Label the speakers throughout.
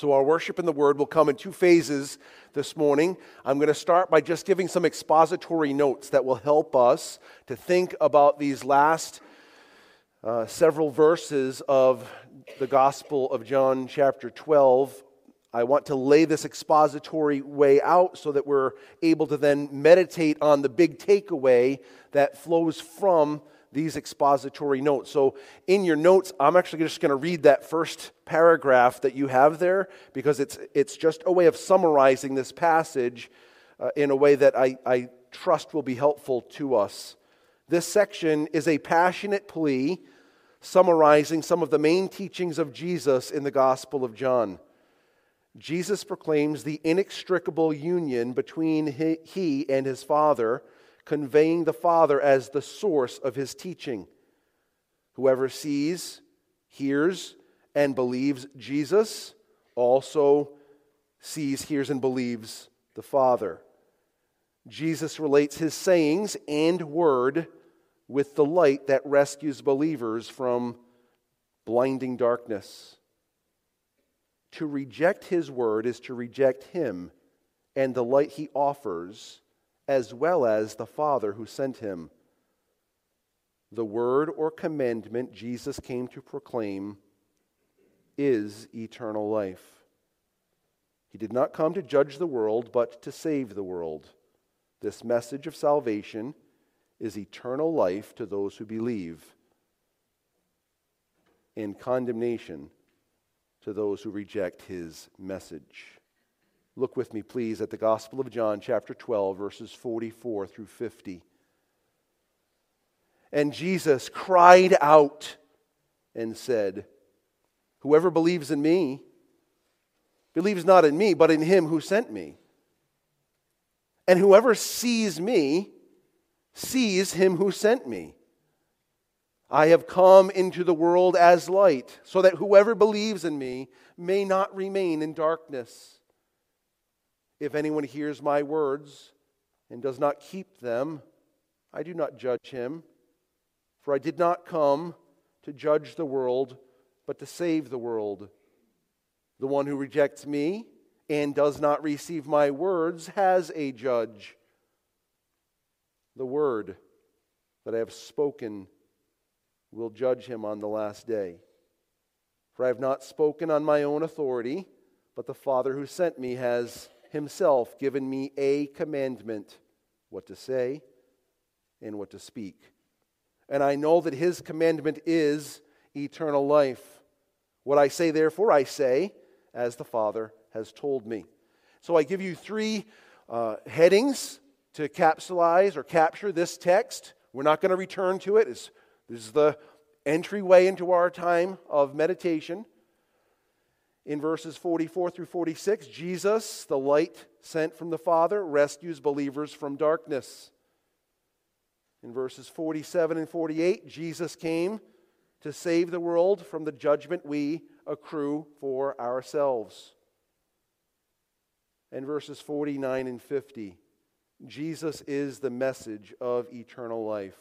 Speaker 1: So, our worship in the Word will come in two phases this morning. I'm going to start by just giving some expository notes that will help us to think about these last uh, several verses of the Gospel of John, chapter 12. I want to lay this expository way out so that we're able to then meditate on the big takeaway that flows from these expository notes. So, in your notes, I'm actually just going to read that first paragraph that you have there because it's, it's just a way of summarizing this passage uh, in a way that I, I trust will be helpful to us. This section is a passionate plea summarizing some of the main teachings of Jesus in the Gospel of John. Jesus proclaims the inextricable union between he and his Father conveying the Father as the source of his teaching. Whoever sees, hears, and believes Jesus also sees, hears, and believes the Father. Jesus relates his sayings and word with the light that rescues believers from blinding darkness. To reject his word is to reject him and the light he offers as well as the Father who sent him. The word or commandment Jesus came to proclaim is eternal life. He did not come to judge the world, but to save the world. This message of salvation is eternal life to those who believe, and condemnation to those who reject his message. Look with me, please, at the Gospel of John, chapter 12, verses 44 through 50. And Jesus cried out and said, Whoever believes in me believes not in me, but in him who sent me. And whoever sees me sees him who sent me. I have come into the world as light, so that whoever believes in me may not remain in darkness. If anyone hears my words and does not keep them, I do not judge him. For I did not come to judge the world, but to save the world. The one who rejects me and does not receive my words has a judge. The word that I have spoken will judge him on the last day. For I have not spoken on my own authority, but the Father who sent me has himself given me a commandment what to say and what to speak. And I know that his commandment is eternal life. What I say, therefore, I say, as the Father has told me. So I give you three uh, headings to capsulize or capture this text. We're not going to return to it. It's, this is the entryway into our time of meditation in verses 44 through 46, Jesus, the light sent from the Father, rescues believers from darkness. In verses 47 and 48, Jesus came to save the world from the judgment we accrue for ourselves. And verses 49 and 50, Jesus is the message of eternal life,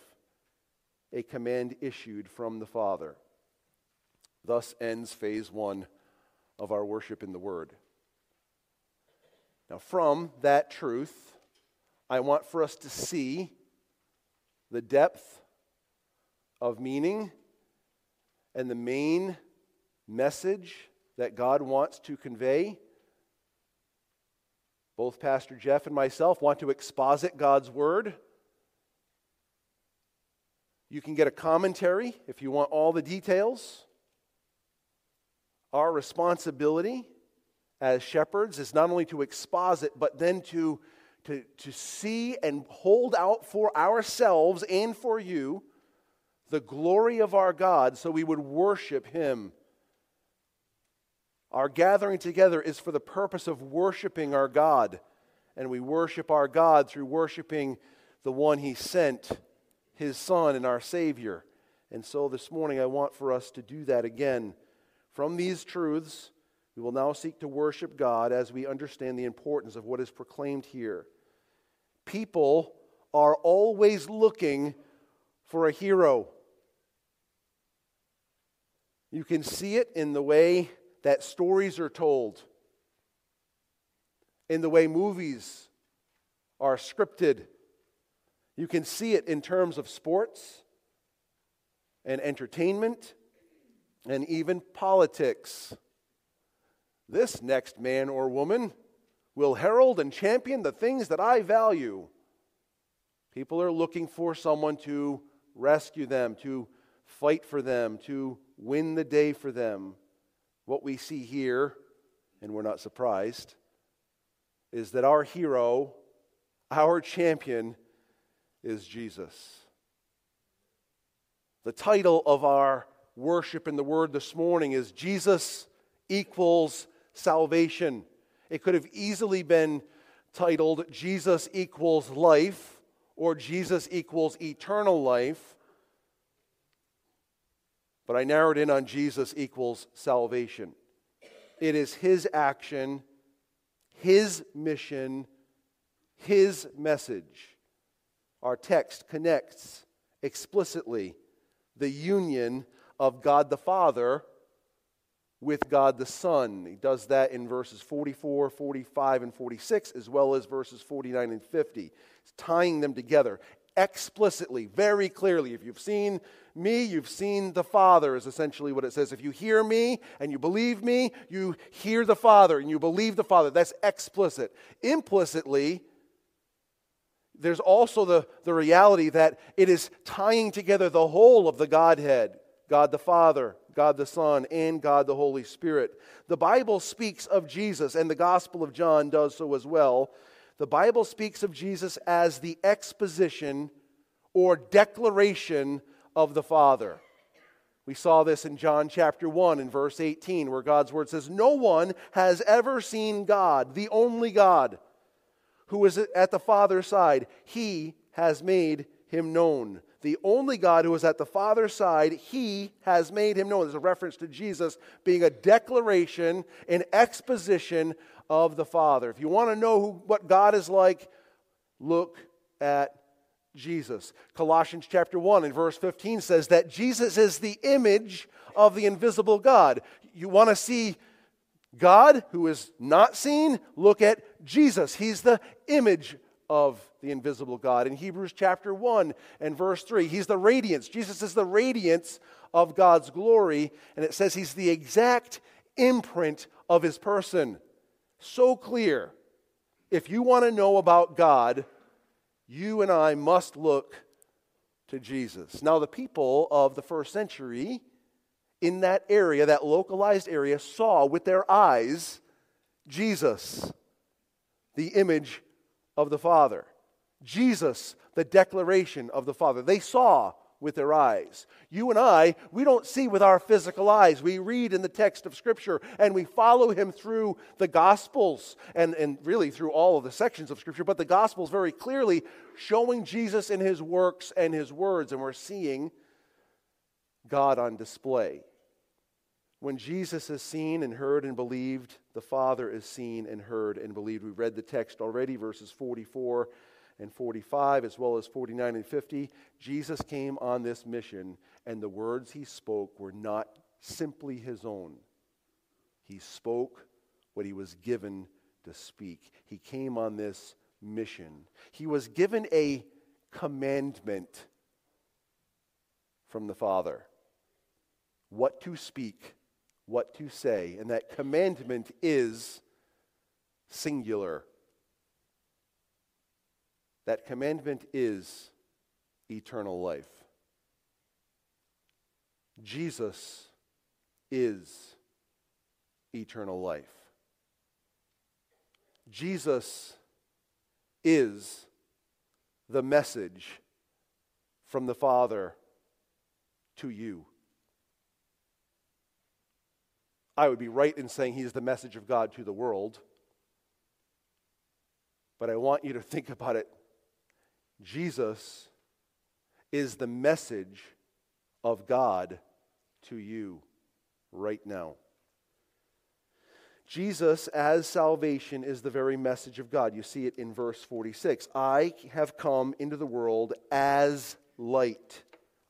Speaker 1: a command issued from the Father. Thus ends phase one of our worship in the Word. Now, from that truth, I want for us to see the depth of meaning and the main message that God wants to convey. Both Pastor Jeff and myself want to exposit God's Word. You can get a commentary if you want all the details. Our responsibility as shepherds is not only to exposit, but then to, to, to see and hold out for ourselves and for you the glory of our God so we would worship Him. Our gathering together is for the purpose of worshiping our God. And we worship our God through worshiping the one He sent, His Son and our Savior. And so this morning I want for us to do that again. From these truths, we will now seek to worship God as we understand the importance of what is proclaimed here. People are always looking for a hero. You can see it in the way that stories are told. in the way movies are scripted. You can see it in terms of sports and entertainment and even politics. This next man or woman will herald and champion the things that I value. People are looking for someone to rescue them, to fight for them, to win the day for them. What we see here, and we're not surprised, is that our hero, our champion, is Jesus. The title of our worship in the Word this morning is Jesus equals salvation. It could have easily been titled Jesus equals life or Jesus equals eternal life. But I narrowed in on Jesus equals salvation. It is his action, his mission, his message. Our text connects explicitly the union of God the Father with God the Son. He does that in verses 44, 45, and 46, as well as verses 49 and 50. He's tying them together explicitly, very clearly. If you've seen me, you've seen the Father, is essentially what it says. If you hear me and you believe me, you hear the Father and you believe the Father. That's explicit. Implicitly, there's also the, the reality that it is tying together the whole of the Godhead God the Father, God the Son, and God the Holy Spirit. The Bible speaks of Jesus, and the Gospel of John does so as well. The Bible speaks of Jesus as the exposition or declaration of the Father. We saw this in John chapter 1 and verse 18, where God's word says, No one has ever seen God, the only God, who is at the Father's side. He has made him known the only God who is at the Father's side, he has made him known. There's a reference to Jesus being a declaration, an exposition of the Father. If you want to know who, what God is like, look at Jesus. Colossians chapter 1 and verse 15 says that Jesus is the image of the invisible God. You want to see God who is not seen? Look at Jesus. He's the image of the invisible God. In Hebrews chapter 1 and verse 3, he's the radiance. Jesus is the radiance of God's glory, and it says he's the exact imprint of his person. So clear. If you want to know about God, you and I must look to Jesus. Now, the people of the first century in that area, that localized area, saw with their eyes Jesus, the image of the Father. Jesus, the declaration of the Father. They saw with their eyes. You and I, we don't see with our physical eyes. We read in the text of Scripture and we follow him through the Gospels and, and really through all of the sections of Scripture, but the Gospels very clearly showing Jesus in his works and his words, and we're seeing God on display. When Jesus is seen and heard and believed, the Father is seen and heard and believed. We read the text already, verses 44 and 45, as well as 49 and 50, Jesus came on this mission, and the words he spoke were not simply his own. He spoke what he was given to speak. He came on this mission. He was given a commandment from the Father what to speak, what to say, and that commandment is singular. That commandment is eternal life. Jesus is eternal life. Jesus is the message from the Father to you. I would be right in saying he's the message of God to the world. But I want you to think about it Jesus is the message of God to you right now. Jesus as salvation is the very message of God. You see it in verse 46. I have come into the world as light.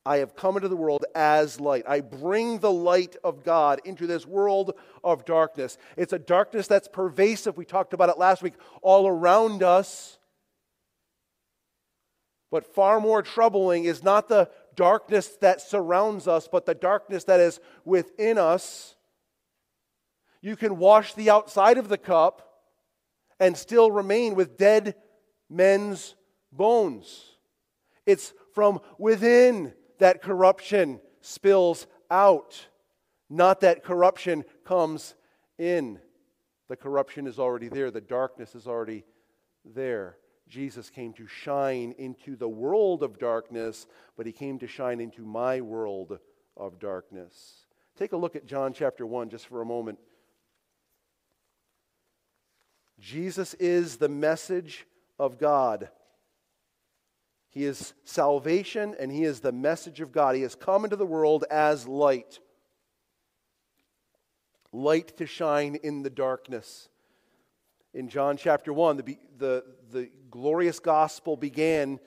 Speaker 1: I have come into the world as light. I bring the light of God into this world of darkness. It's a darkness that's pervasive. We talked about it last week, all around us. But far more troubling is not the darkness that surrounds us, but the darkness that is within us. You can wash the outside of the cup and still remain with dead men's bones. It's from within that corruption spills out, not that corruption comes in. The corruption is already there, the darkness is already there. Jesus came to shine into the world of darkness, but he came to shine into my world of darkness. Take a look at John chapter 1 just for a moment. Jesus is the message of God. He is salvation and he is the message of God. He has come into the world as light. Light to shine in the darkness. In John chapter 1, the, the, the glorious gospel began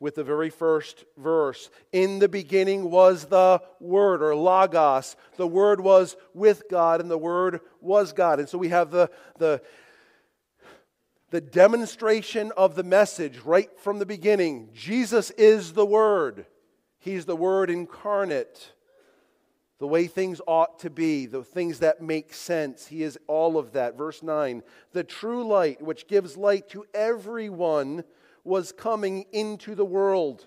Speaker 1: with the very first verse. In the beginning was the Word, or Logos. The Word was with God, and the Word was God. And so we have the, the the demonstration of the message right from the beginning. Jesus is the Word, He's the Word incarnate. The way things ought to be, the things that make sense. He is all of that. Verse 9 The true light, which gives light to everyone, was coming into the world.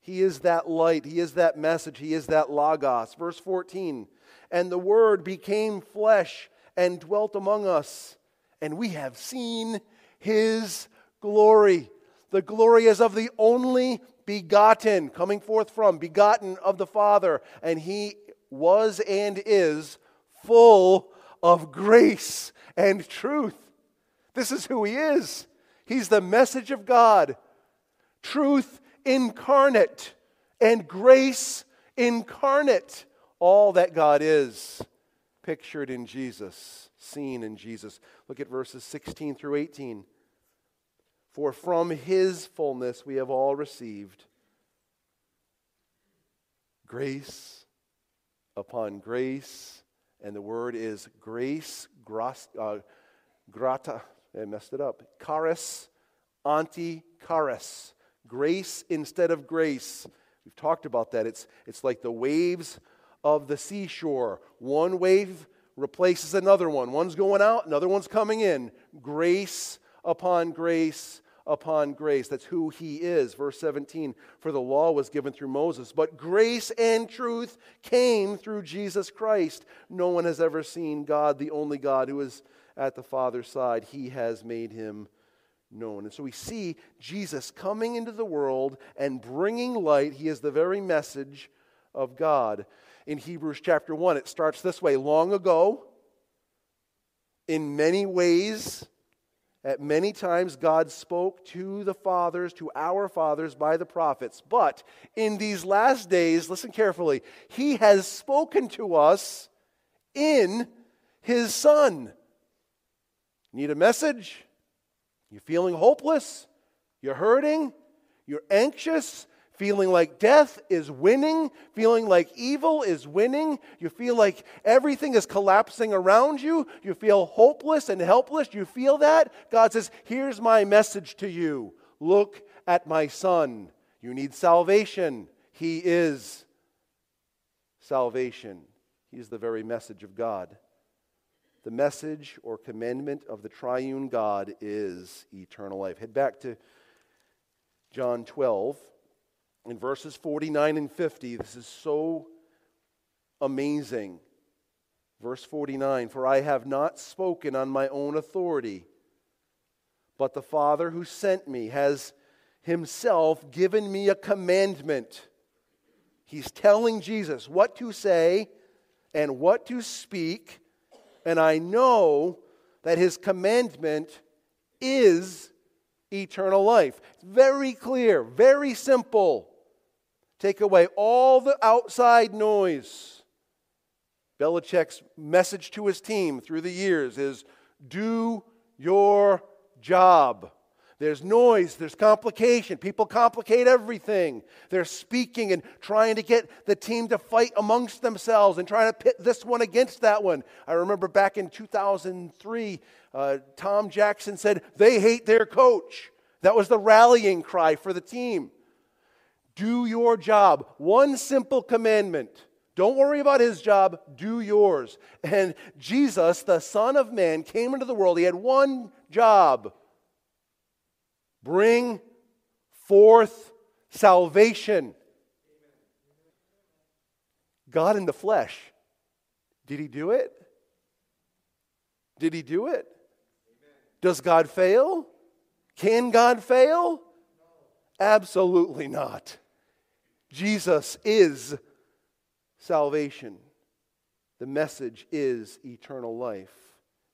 Speaker 1: He is that light. He is that message. He is that Logos. Verse 14 And the Word became flesh and dwelt among us, and we have seen his glory. The glory is of the only begotten, coming forth from, begotten of the Father. And he was and is full of grace and truth. This is who he is. He's the message of God, truth incarnate, and grace incarnate. All that God is pictured in Jesus, seen in Jesus. Look at verses 16 through 18. For from his fullness we have all received grace upon grace. And the word is grace, gras, uh, grata, I messed it up. Charis, anti charis. Grace instead of grace. We've talked about that. It's, it's like the waves of the seashore. One wave replaces another one. One's going out, another one's coming in. Grace upon grace upon grace. That's who he is. Verse 17 For the law was given through Moses, but grace and truth came through Jesus Christ. No one has ever seen God, the only God who is at the Father's side. He has made him known. And so we see Jesus coming into the world and bringing light. He is the very message of God. In Hebrews chapter 1, it starts this way Long ago, in many ways, at many times, God spoke to the fathers, to our fathers, by the prophets. But in these last days, listen carefully, He has spoken to us in His Son. Need a message? You're feeling hopeless? You're hurting? You're anxious? Feeling like death is winning, feeling like evil is winning, you feel like everything is collapsing around you, you feel hopeless and helpless, you feel that? God says, Here's my message to you look at my son. You need salvation. He is salvation. He's the very message of God. The message or commandment of the triune God is eternal life. Head back to John 12 in verses 49 and 50, this is so amazing. Verse 49 For I have not spoken on my own authority, but the Father who sent me has himself given me a commandment. He's telling Jesus what to say and what to speak, and I know that his commandment is eternal life. Very clear, very simple. Take away all the outside noise. Belichick's message to his team through the years is do your job. There's noise, there's complication. People complicate everything. They're speaking and trying to get the team to fight amongst themselves and trying to pit this one against that one. I remember back in 2003, uh, Tom Jackson said, They hate their coach. That was the rallying cry for the team. Do your job. One simple commandment. Don't worry about his job, do yours. And Jesus, the Son of Man, came into the world. He had one job bring forth salvation. God in the flesh. Did he do it? Did he do it? Does God fail? Can God fail? Absolutely not. Jesus is salvation. The message is eternal life.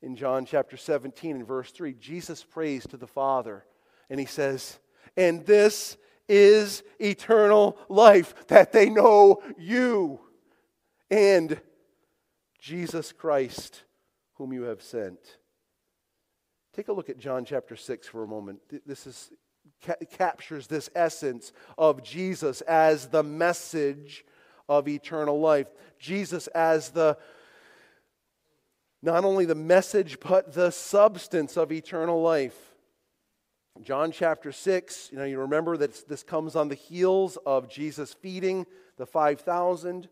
Speaker 1: In John chapter 17 and verse 3, Jesus prays to the Father and he says, And this is eternal life, that they know you and Jesus Christ, whom you have sent. Take a look at John chapter 6 for a moment. This is, ca- captures this essence of Jesus as the message of eternal life. Jesus as the not only the message, but the substance of eternal life. John chapter 6, you know, you remember that this comes on the heels of Jesus feeding the 5,000.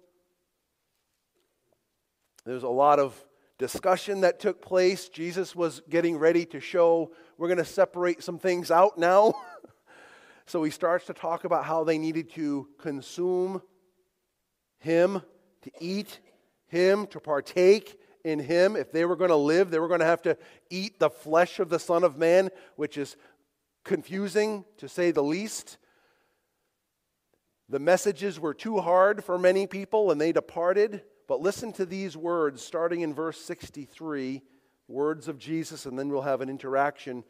Speaker 1: There's a lot of discussion that took place. Jesus was getting ready to show we're going to separate some things out now. so he starts to talk about how they needed to consume him, to eat him, to partake in him. If they were going to live, they were going to have to eat the flesh of the Son of Man, which is confusing to say the least. The messages were too hard for many people and they departed. But listen to these words starting in verse 63, words of Jesus, and then we'll have an interaction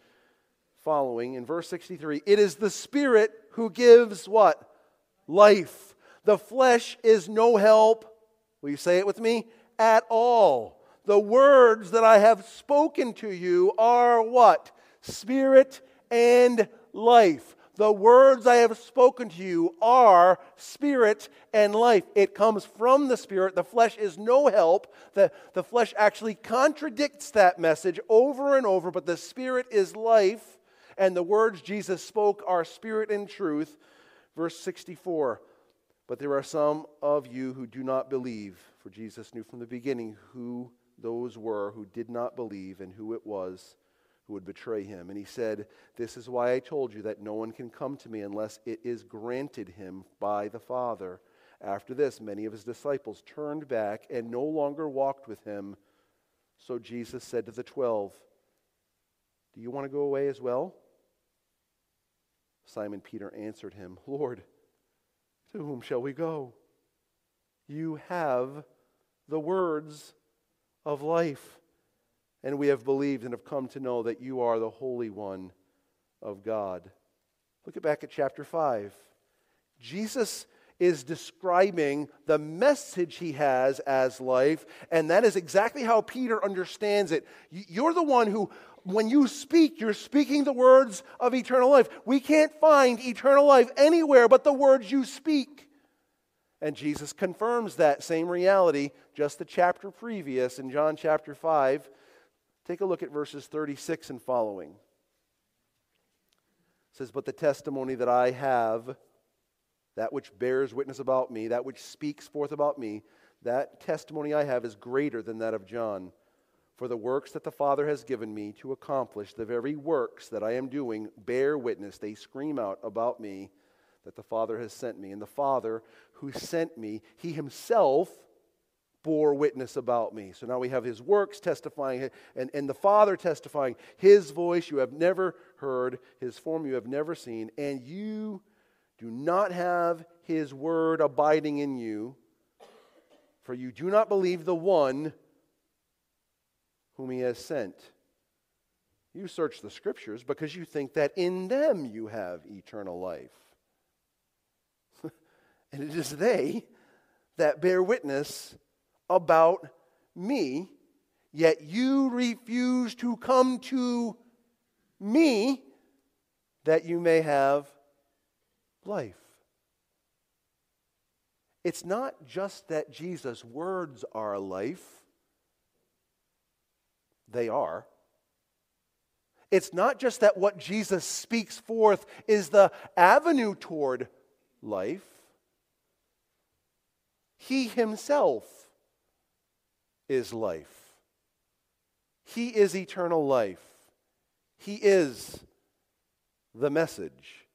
Speaker 1: following. In verse 63, it is the Spirit who gives what? Life. The flesh is no help. Will you say it with me? At all. The words that I have spoken to you are what? Spirit and life. The words I have spoken to you are spirit and life. It comes from the spirit. The flesh is no help. The, the flesh actually contradicts that message over and over, but the spirit is life. And the words Jesus spoke are spirit and truth. Verse 64 But there are some of you who do not believe, for Jesus knew from the beginning who those were who did not believe and who it was who would betray him. And he said, This is why I told you that no one can come to me unless it is granted him by the Father. After this, many of his disciples turned back and no longer walked with him. So Jesus said to the twelve, Do you want to go away as well? Simon Peter answered him, Lord, to whom shall we go? You have the words of life and we have believed and have come to know that you are the Holy One of God. Look back at chapter 5. Jesus is describing the message he has as life, and that is exactly how Peter understands it. You're the one who, when you speak, you're speaking the words of eternal life. We can't find eternal life anywhere but the words you speak. And Jesus confirms that same reality just the chapter previous in John chapter 5 Take a look at verses 36 and following. It says, But the testimony that I have, that which bears witness about me, that which speaks forth about me, that testimony I have is greater than that of John. For the works that the Father has given me to accomplish, the very works that I am doing, bear witness. They scream out about me that the Father has sent me. And the Father who sent me, he himself bore witness about me. So now we have his works testifying and, and the Father testifying. His voice you have never heard, his form you have never seen, and you do not have his word abiding in you, for you do not believe the one whom he has sent. You search the scriptures because you think that in them you have eternal life. and it is they that bear witness about me, yet you refuse to come to me that you may have life. It's not just that Jesus' words are life, they are. It's not just that what Jesus speaks forth is the avenue toward life. He himself is life. He is eternal life. He is the message,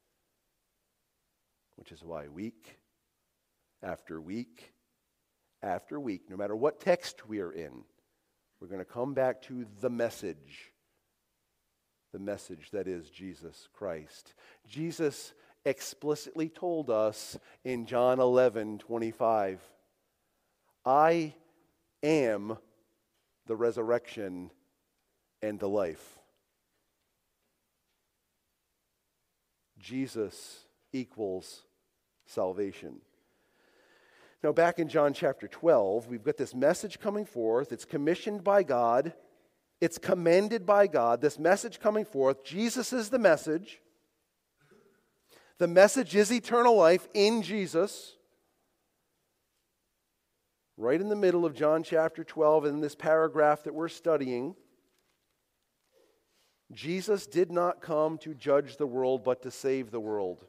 Speaker 1: which is why week after week after week, no matter what text we are in, we're going to come back to the message. The message that is Jesus Christ. Jesus explicitly told us in John 11 25, I am the resurrection and the life. Jesus equals salvation. Now, back in John chapter 12, we've got this message coming forth. It's commissioned by God, it's commended by God. This message coming forth, Jesus is the message. The message is eternal life in Jesus. Right in the middle of John chapter 12, in this paragraph that we're studying, Jesus did not come to judge the world, but to save the world.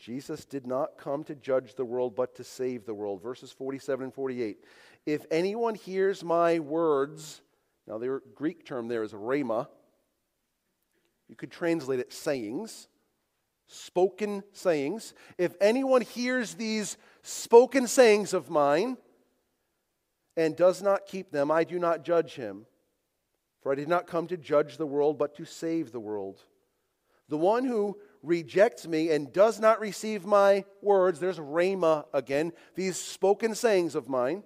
Speaker 1: Jesus did not come to judge the world, but to save the world. Verses 47 and 48. If anyone hears my words, now the Greek term there is rhema. You could translate it sayings, spoken sayings. If anyone hears these spoken sayings of mine and does not keep them, I do not judge him. For I did not come to judge the world, but to save the world. The one who rejects me and does not receive my words, there's rhema again, these spoken sayings of mine.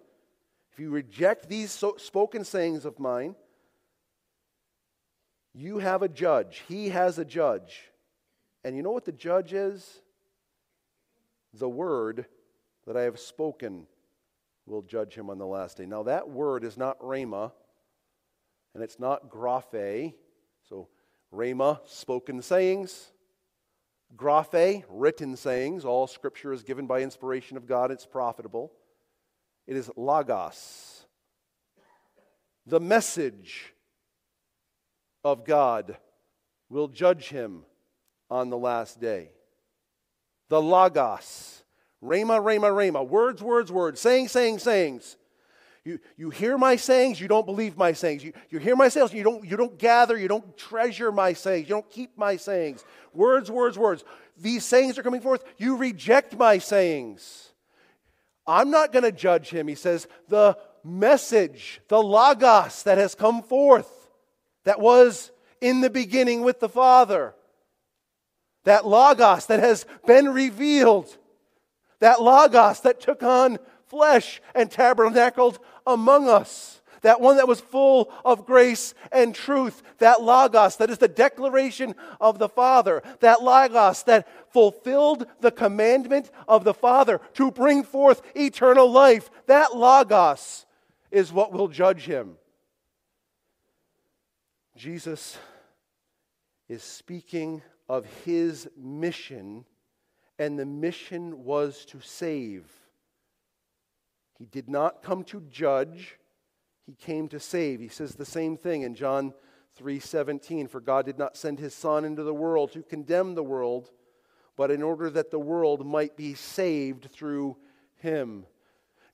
Speaker 1: If you reject these so spoken sayings of mine, you have a judge. He has a judge. And you know what the judge is? The word that I have spoken will judge him on the last day. Now, that word is not rhema, and it's not graphe. So, rhema, spoken sayings. Graphe, written sayings. All scripture is given by inspiration of God, it's profitable. It is logos, the message of God will judge him on the last day. The logos, rhema, rhema, rhema, words, words, words, saying, saying, sayings. You, you hear my sayings, you don't believe my sayings. You, you hear my sayings, you don't, you don't gather, you don't treasure my sayings, you don't keep my sayings. Words, words, words. These sayings are coming forth, you reject my sayings. I'm not going to judge him. He says, the message, the logos that has come forth, that was in the beginning with the Father, that logos that has been revealed, that logos that took on flesh and tabernacled among us. That one that was full of grace and truth. That Logos that is the declaration of the Father. That Logos that fulfilled the commandment of the Father to bring forth eternal life. That Logos is what will judge him. Jesus is speaking of his mission, and the mission was to save. He did not come to judge, he came to save. He says the same thing in John 3:17, for God did not send his son into the world to condemn the world, but in order that the world might be saved through him.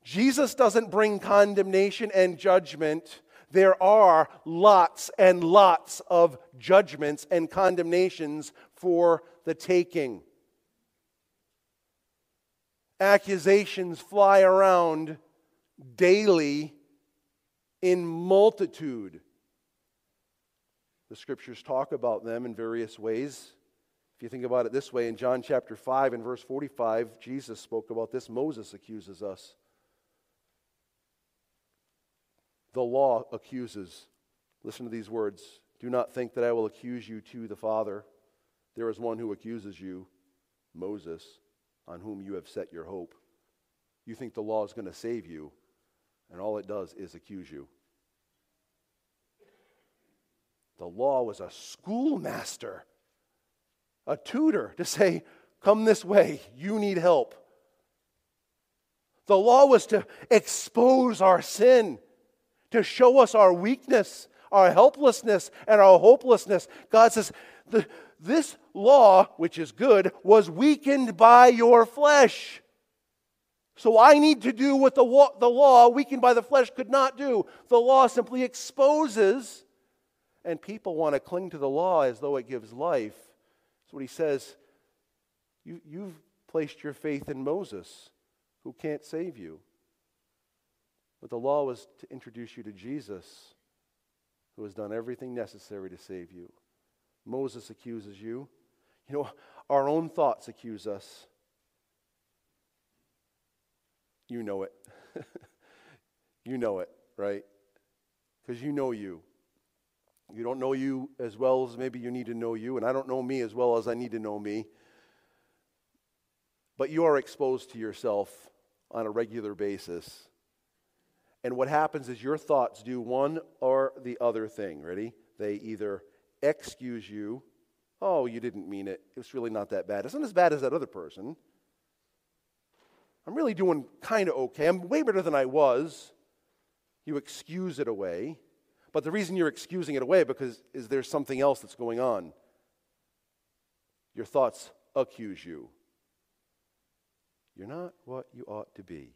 Speaker 1: Jesus doesn't bring condemnation and judgment. There are lots and lots of judgments and condemnations for the taking accusations fly around daily in multitude. The scriptures talk about them in various ways. If you think about it this way, in John chapter 5 and verse 45, Jesus spoke about this. Moses accuses us. The law accuses. Listen to these words Do not think that I will accuse you to the Father. There is one who accuses you, Moses on whom you have set your hope. You think the law is going to save you, and all it does is accuse you. The law was a schoolmaster a tutor to say, Come this way, you need help. The law was to expose our sin, to show us our weakness, our helplessness, and our hopelessness. God says, This law, which is good, was weakened by your flesh. So I need to do what the law, the law, weakened by the flesh, could not do. The law simply exposes, and people want to cling to the law as though it gives life. That's what he says. You, you've placed your faith in Moses, who can't save you. But the law was to introduce you to Jesus, who has done everything necessary to save you. Moses accuses you. You know, our own thoughts accuse us. You know it. you know it, right? Because you know you. You don't know you as well as maybe you need to know you, and I don't know me as well as I need to know me. But you are exposed to yourself on a regular basis. And what happens is your thoughts do one or the other thing. Ready? They either excuse you. Oh, you didn't mean it. It's really not that bad. It's not as bad as that other person. I'm really doing kind of okay. I'm way better than I was. You excuse it away. But the reason you're excusing it away because is there something else that's going on. Your thoughts accuse you. You're not what you ought to be.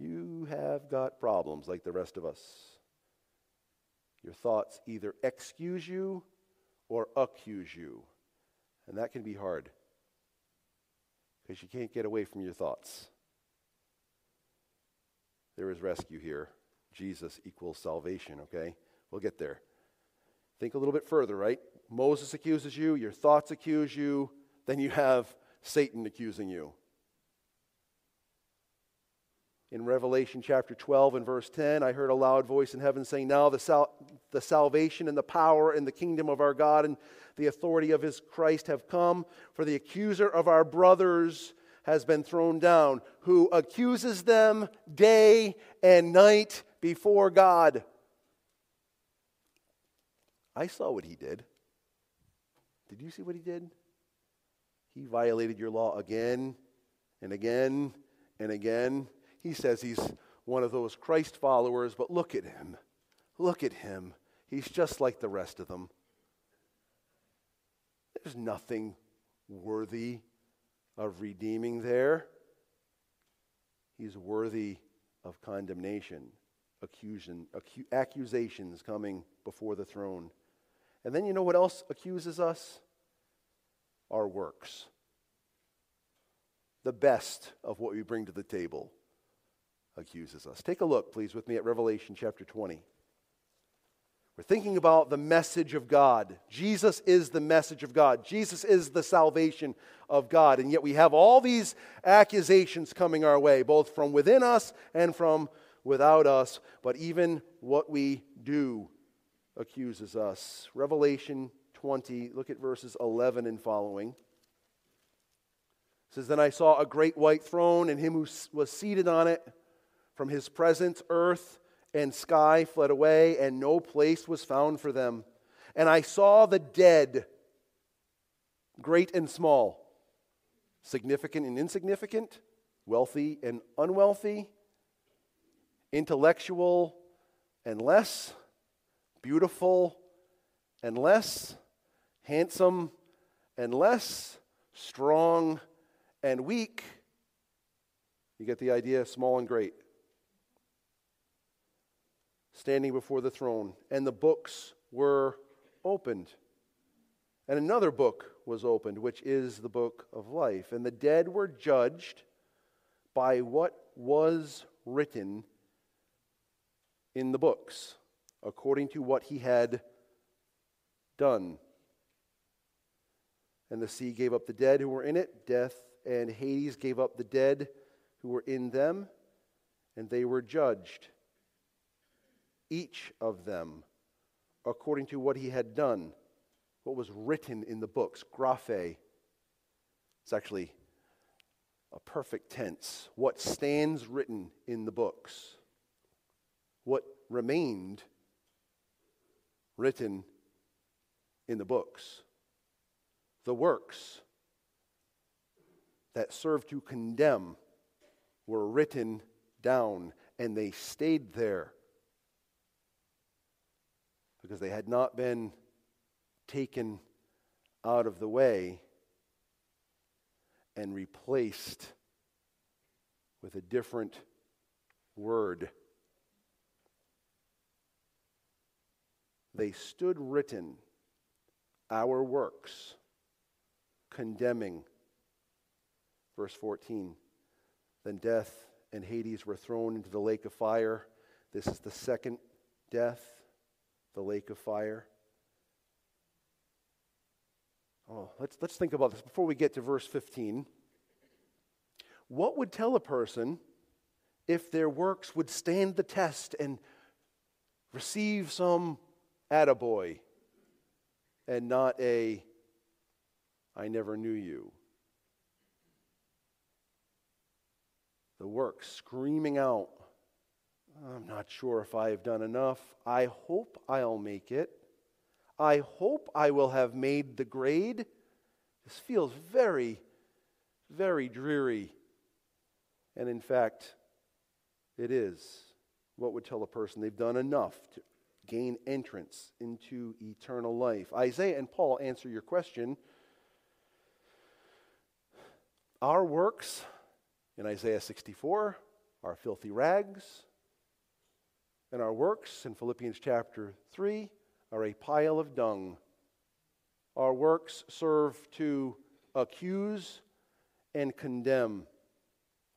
Speaker 1: You have got problems like the rest of us. Your thoughts either excuse you or accuse you. And that can be hard because you can't get away from your thoughts. There is rescue here. Jesus equals salvation, okay? We'll get there. Think a little bit further, right? Moses accuses you, your thoughts accuse you, then you have Satan accusing you. In Revelation chapter 12 and verse 10, I heard a loud voice in heaven saying, Now the, sal- the salvation and the power and the kingdom of our God and the authority of his Christ have come, for the accuser of our brothers has been thrown down, who accuses them day and night before God. I saw what he did. Did you see what he did? He violated your law again and again and again. He says he's one of those Christ followers, but look at him. Look at him. He's just like the rest of them. There's nothing worthy of redeeming there. He's worthy of condemnation, accusation, accusations coming before the throne. And then you know what else accuses us? Our works. The best of what we bring to the table accuses us. Take a look, please, with me at Revelation chapter 20. We're thinking about the message of God. Jesus is the message of God. Jesus is the salvation of God. And yet we have all these accusations coming our way, both from within us and from without us. But even what we do accuses us. Revelation 20, look at verses 11 and following. It says, Then I saw a great white throne and him who was seated on it. From his presence, earth and sky fled away, and no place was found for them. And I saw the dead, great and small, significant and insignificant, wealthy and unwealthy, intellectual and less, beautiful and less, handsome and less, strong and weak. You get the idea? Small and great standing before the throne, and the books were opened. And another book was opened, which is the book of life. And the dead were judged by what was written in the books, according to what he had done. And the sea gave up the dead who were in it, death and Hades gave up the dead who were in them, and they were judged each of them according to what he had done, what was written in the books. Graphe. It's actually a perfect tense. What stands written in the books. What remained written in the books. The works that served to condemn were written down, and they stayed there because they had not been taken out of the way and replaced with a different word. They stood written, our works, condemning. Verse 14 Then death and Hades were thrown into the lake of fire. This is the second death, the lake of fire. Oh, let's, let's think about this before we get to verse 15. What would tell a person if their works would stand the test and receive some attaboy and not a I never knew you? The work screaming out, I'm not sure if I have done enough. I hope I'll make it. I hope I will have made the grade. This feels very, very dreary. And in fact, it is. What would tell a person they've done enough to gain entrance into eternal life? Isaiah and Paul answer your question. Our works in Isaiah 64 are filthy rags, and our works in Philippians chapter 3 are a pile of dung. Our works serve to accuse and condemn.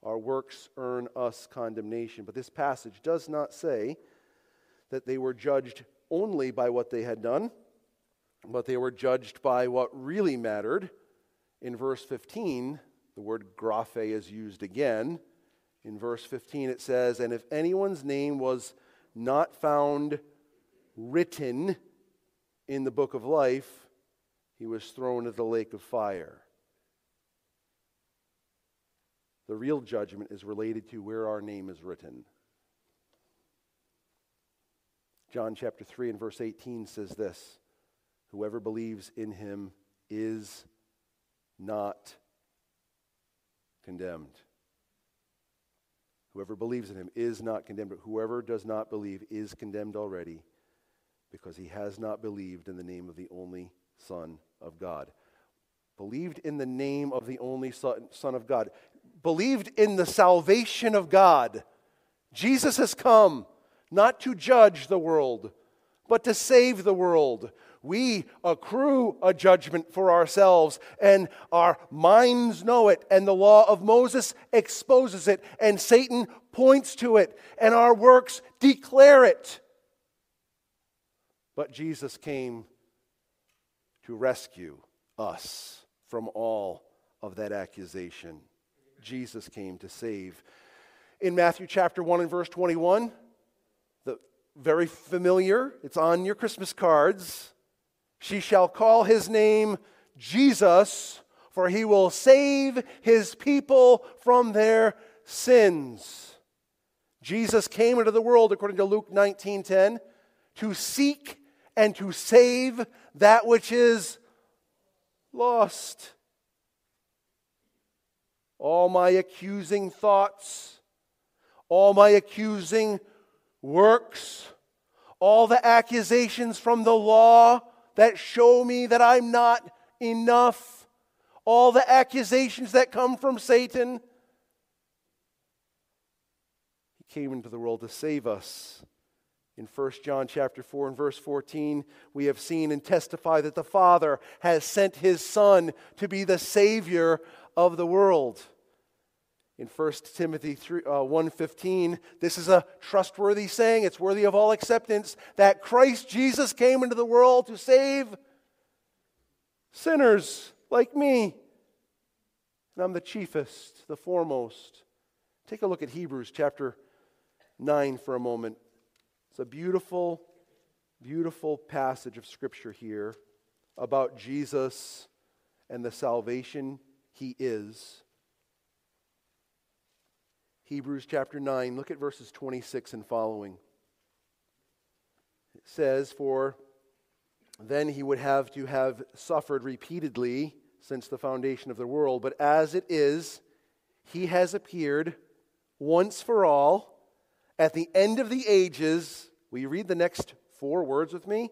Speaker 1: Our works earn us condemnation. But this passage does not say that they were judged only by what they had done, but they were judged by what really mattered. In verse 15, the word graphe is used again. In verse 15, it says, And if anyone's name was not found written in the book of life, he was thrown into the lake of fire. The real judgment is related to where our name is written. John chapter 3 and verse 18 says this Whoever believes in him is not condemned. Whoever believes in him is not condemned, but whoever does not believe is condemned already because he has not believed in the name of the only Son of God. Believed in the name of the only Son, of God. Believed in the salvation of God. Jesus has come not to judge the world, but to save the world. We accrue a judgment for ourselves, and our minds know it, and the law of Moses exposes it, and Satan points to it, and our works declare it. But Jesus came to rescue us from all of that accusation. Jesus came to save. In Matthew chapter 1 and verse 21, the very familiar, it's on your Christmas cards. She shall call his name Jesus, for he will save his people from their sins. Jesus came into the world, according to Luke 19:10, to seek and to save that which is lost. All my accusing thoughts, all my accusing works, all the accusations from the law that show me that I'm not enough, all the accusations that come from Satan. He came into the world to save us. In 1 John chapter 4 and verse 14, we have seen and testify that the Father has sent his Son to be the Savior of the world. In 1 Timothy 3, uh, 1.15, this is a trustworthy saying. It's worthy of all acceptance that Christ Jesus came into the world to save sinners like me. And I'm the chiefest, the foremost. Take a look at Hebrews chapter 9 for a moment. It's a beautiful, beautiful passage of Scripture here about Jesus and the salvation he is. Hebrews chapter 9, look at verses 26 and following. It says, For then he would have to have suffered repeatedly since the foundation of the world. But as it is, he has appeared once for all at the end of the ages. Will you read the next four words with me?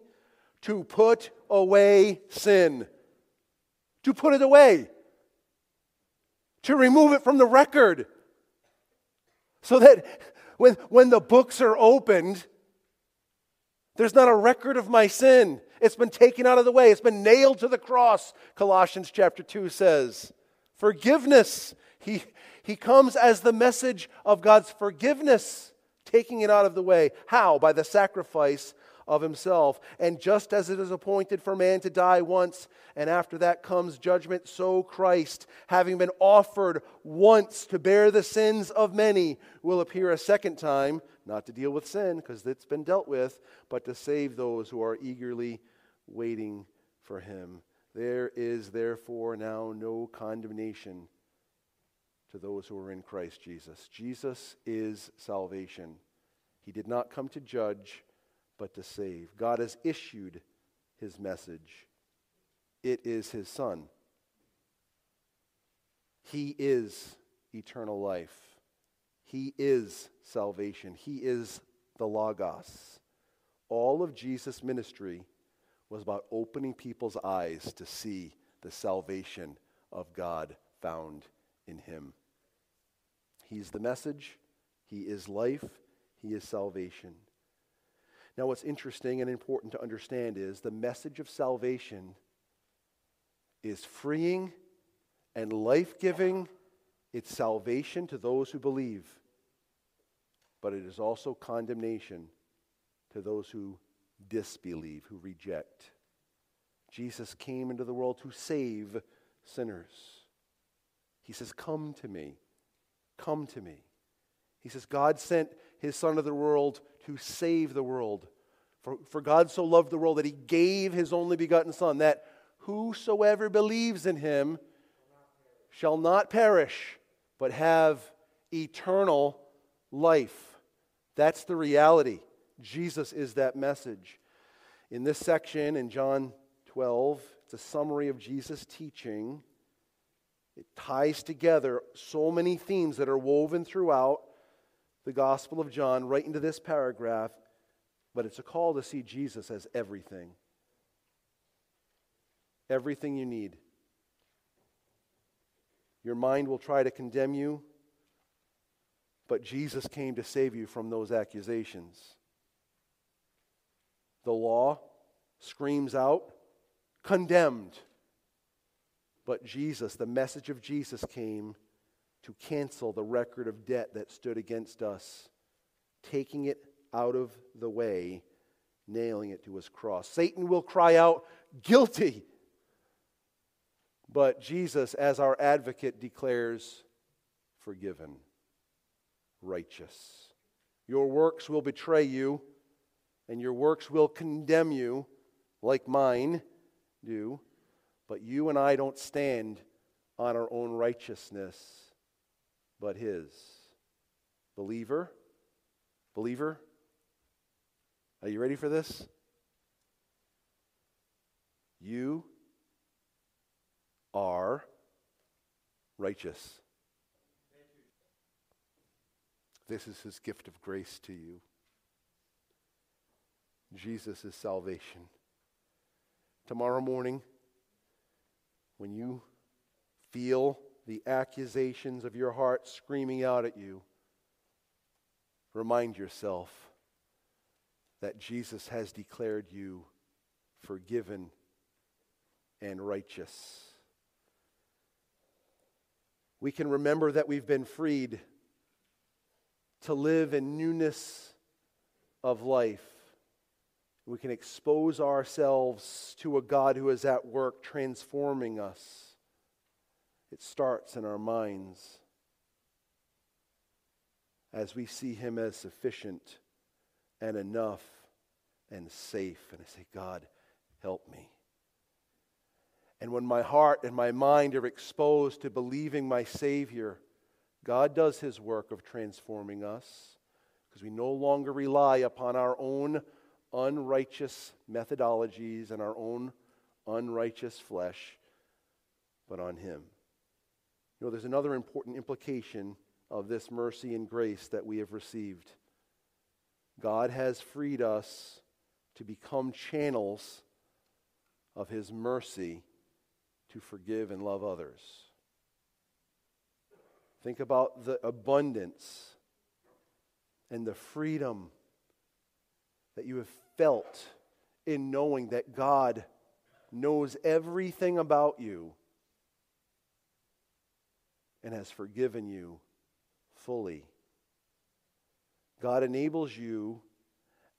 Speaker 1: To put away sin. To put it away. To remove it from the record. So that when, when the books are opened, there's not a record of my sin. It's been taken out of the way. It's been nailed to the cross, Colossians chapter 2 says. Forgiveness. He, he comes as the message of God's forgiveness, taking it out of the way. How? By the sacrifice of himself. And just as it is appointed for man to die once, and after that comes judgment, so Christ, having been offered once to bear the sins of many, will appear a second time, not to deal with sin, because it's been dealt with, but to save those who are eagerly waiting for him. There is therefore now no condemnation to those who are in Christ Jesus. Jesus is salvation. He did not come to judge, but to save. God has issued his message. It is his Son. He is eternal life. He is salvation. He is the Logos. All of Jesus' ministry was about opening people's eyes to see the salvation of God found in him. He's the message, He is life, He is salvation. Now, what's interesting and important to understand is the message of salvation is freeing and life giving. It's salvation to those who believe, but it is also condemnation to those who disbelieve, who reject. Jesus came into the world to save sinners. He says, Come to me. Come to me. He says, God sent his Son of the world to save the world. For, for God so loved the world that he gave his only begotten Son, that whosoever believes in him shall not perish, but have eternal life. That's the reality. Jesus is that message. In this section in John 12, it's a summary of Jesus' teaching. It ties together so many themes that are woven throughout the Gospel of John right into this paragraph, but it's a call to see Jesus as everything. Everything you need. Your mind will try to condemn you, but Jesus came to save you from those accusations. The law screams out, condemned. But Jesus, the message of Jesus came to cancel the record of debt that stood against us, taking it out of the way, nailing it to his cross. Satan will cry out, guilty. But Jesus, as our advocate, declares, forgiven, righteous. Your works will betray you, and your works will condemn you, like mine do. But you and I don't stand on our own righteousness, but His. Believer, believer, are you ready for this? You are righteous. This is his gift of grace to you. Jesus is salvation. Tomorrow morning, when you feel the accusations of your heart screaming out at you, remind yourself that Jesus has declared you forgiven and righteous. We can remember that we've been freed to live in newness of life. We can expose ourselves to a God who is at work transforming us. It starts in our minds as we see Him as sufficient and enough and safe. And I say, God, help me. And when my heart and my mind are exposed to believing my Savior, God does His work of transforming us because we no longer rely upon our own unrighteous methodologies and our own unrighteous flesh, but on Him. You know, there's another important implication of this mercy and grace that we have received. God has freed us to become channels of His mercy to forgive and love others. Think about the abundance and the freedom that you have felt in knowing that God knows everything about you and has forgiven you fully. God enables you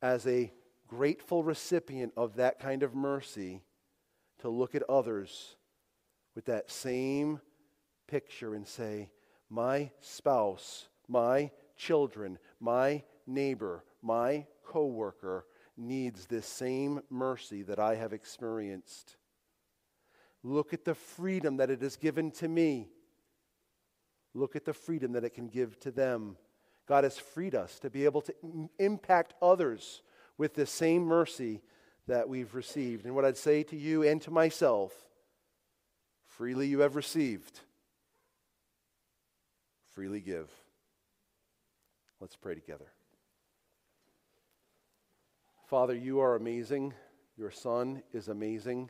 Speaker 1: as a grateful recipient of that kind of mercy to look at others with that same picture and say, My spouse, my children, my neighbor, my coworker needs this same mercy that I have experienced. Look at the freedom that it has given to me. Look at the freedom that it can give to them. God has freed us to be able to impact others with the same mercy that we've received. And what I'd say to you and to myself freely you have received, freely give. Let's pray together. Father, you are amazing. Your Son is amazing.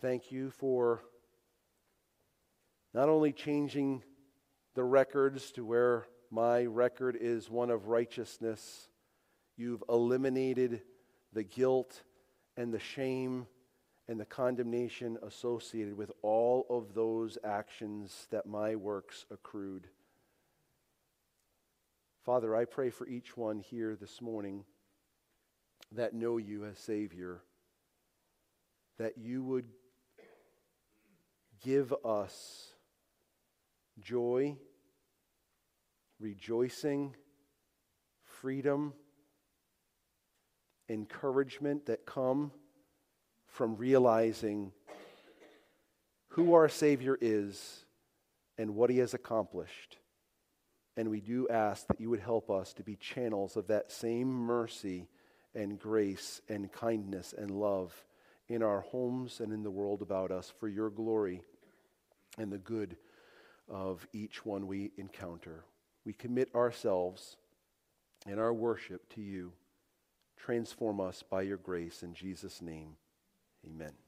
Speaker 1: Thank you for not only changing the records to where my record is one of righteousness, you've eliminated the guilt and the shame and the condemnation associated with all of those actions that my works accrued. Father, I pray for each one here this morning that know you as Savior, that you would give us joy, rejoicing, freedom, encouragement that come from realizing who our Savior is and what He has accomplished. And we do ask that you would help us to be channels of that same mercy and grace and kindness and love in our homes and in the world about us for your glory and the good of each one we encounter. We commit ourselves and our worship to you. Transform us by your grace in Jesus' name. Amen.